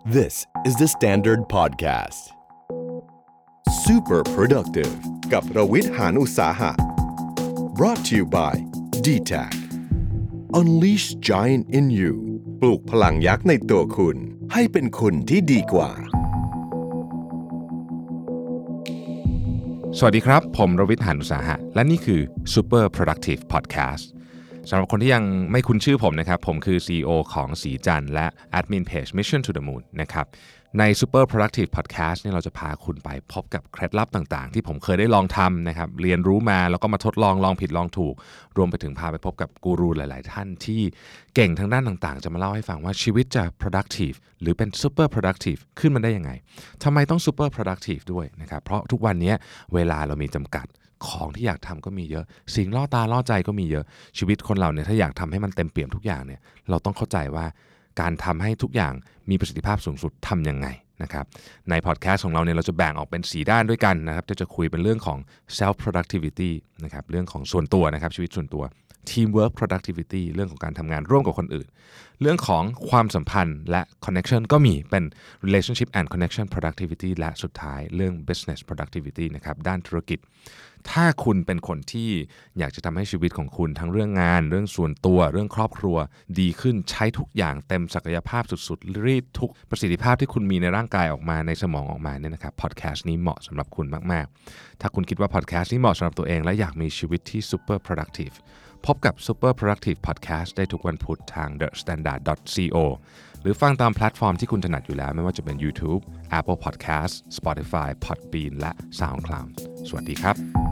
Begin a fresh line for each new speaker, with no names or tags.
This is the Standard Podcast. Super productive กับรวิทหานอุตสาหะ brought to you by d t a c Unleash Giant in You ปลูกพลังยักษ์ในตัวคุณ ให้เป็นคุณที่ดีกว่า
สวัสดีครับ ผมรวิทหานุสาหะ และนี่คือ Super Productive Podcast สำหรับคนที่ยังไม่คุ้นชื่อผมนะครับ ผมคือ CEO ของสีจันและ Admin Page Mission to the Moon นะครับ ใน Super Productive Podcast เนี่ยเราจะพาคุณไปพบกับเคล็ดลับต่างๆ ที่ผมเคยได้ลองทำนะครับ เรียนรู้มาแล้วก็มาทดลองลองผิดลองถูก รวมไปถึงพาไปพบกับกูรูหลายๆ ท่านที่เก่งทางด้านต่างๆ จะมาเล่าให้ฟังว่าชีวิตจะ productive หรือเป็น super productive ขึ้นมาได้ยังไงทำไมต้อง super productive ด้วยนะครับ เพราะทุกวันนี้เวลาเรามีจำกัดของที่อยากทำก็มีเยอะ สิ่งล่อตาล่อใจก็มีเยอะชีวิตคนเราเนี่ยถ้าอยากทำให้มันเต็มเปี่ยมทุกอย่างเนี่ยเราต้องเข้าใจว่า การทำให้ทุกอย่างมีประสิทธิภาพสูงสุดทำยังไงนะครับในพอดแคสต์ของเราเนี่ยเราจะแบ่งออกเป็น 4 ด้านด้วยกันนะครับจะจะคุยเป็นเรื่องของ self productivity นะครับเรื่องของส่วนตัวนะครับชีวิตส่วนตัว teamwork productivity เรื่องของการทำงานร่วมกับคนอื่น เรื่องของความสัมพันธ์และ connection ก็มีเป็น relationship and connection productivity และสุดท้ายเรื่อง business productivity นะครับด้านธุรกิจ ถ้าคุณเป็นคนที่อยากจะทำให้ชีวิตของคุณทั้งเรื่องงาน เรื่องส่วนตัว เรื่องครอบครัว ดีขึ้นใช้ทุกอย่างเต็มศักยภาพสุดๆ รีดทุกประสิทธิภาพที่คุณมีในร่างกายออกมาในสมองออกมาเนี่ยนะครับพอดแคสต์นี้เหมาะสำหรับคุณมากๆ ถ้าคุณคิดว่าพอดแคสต์นี้เหมาะสำหรับตัวเอง และอยากมีชีวิตที่ super productive พบกับ Super Productive Podcast ได้ทุกวันพุธทาง thestandard.co หรือฟังตามแพลตฟอร์มที่คุณถนัดอยู่แล้วไม่ว่าจะเป็น YouTube, Apple Podcast, Spotify, Podbean และ SoundCloud สวัสดีครับ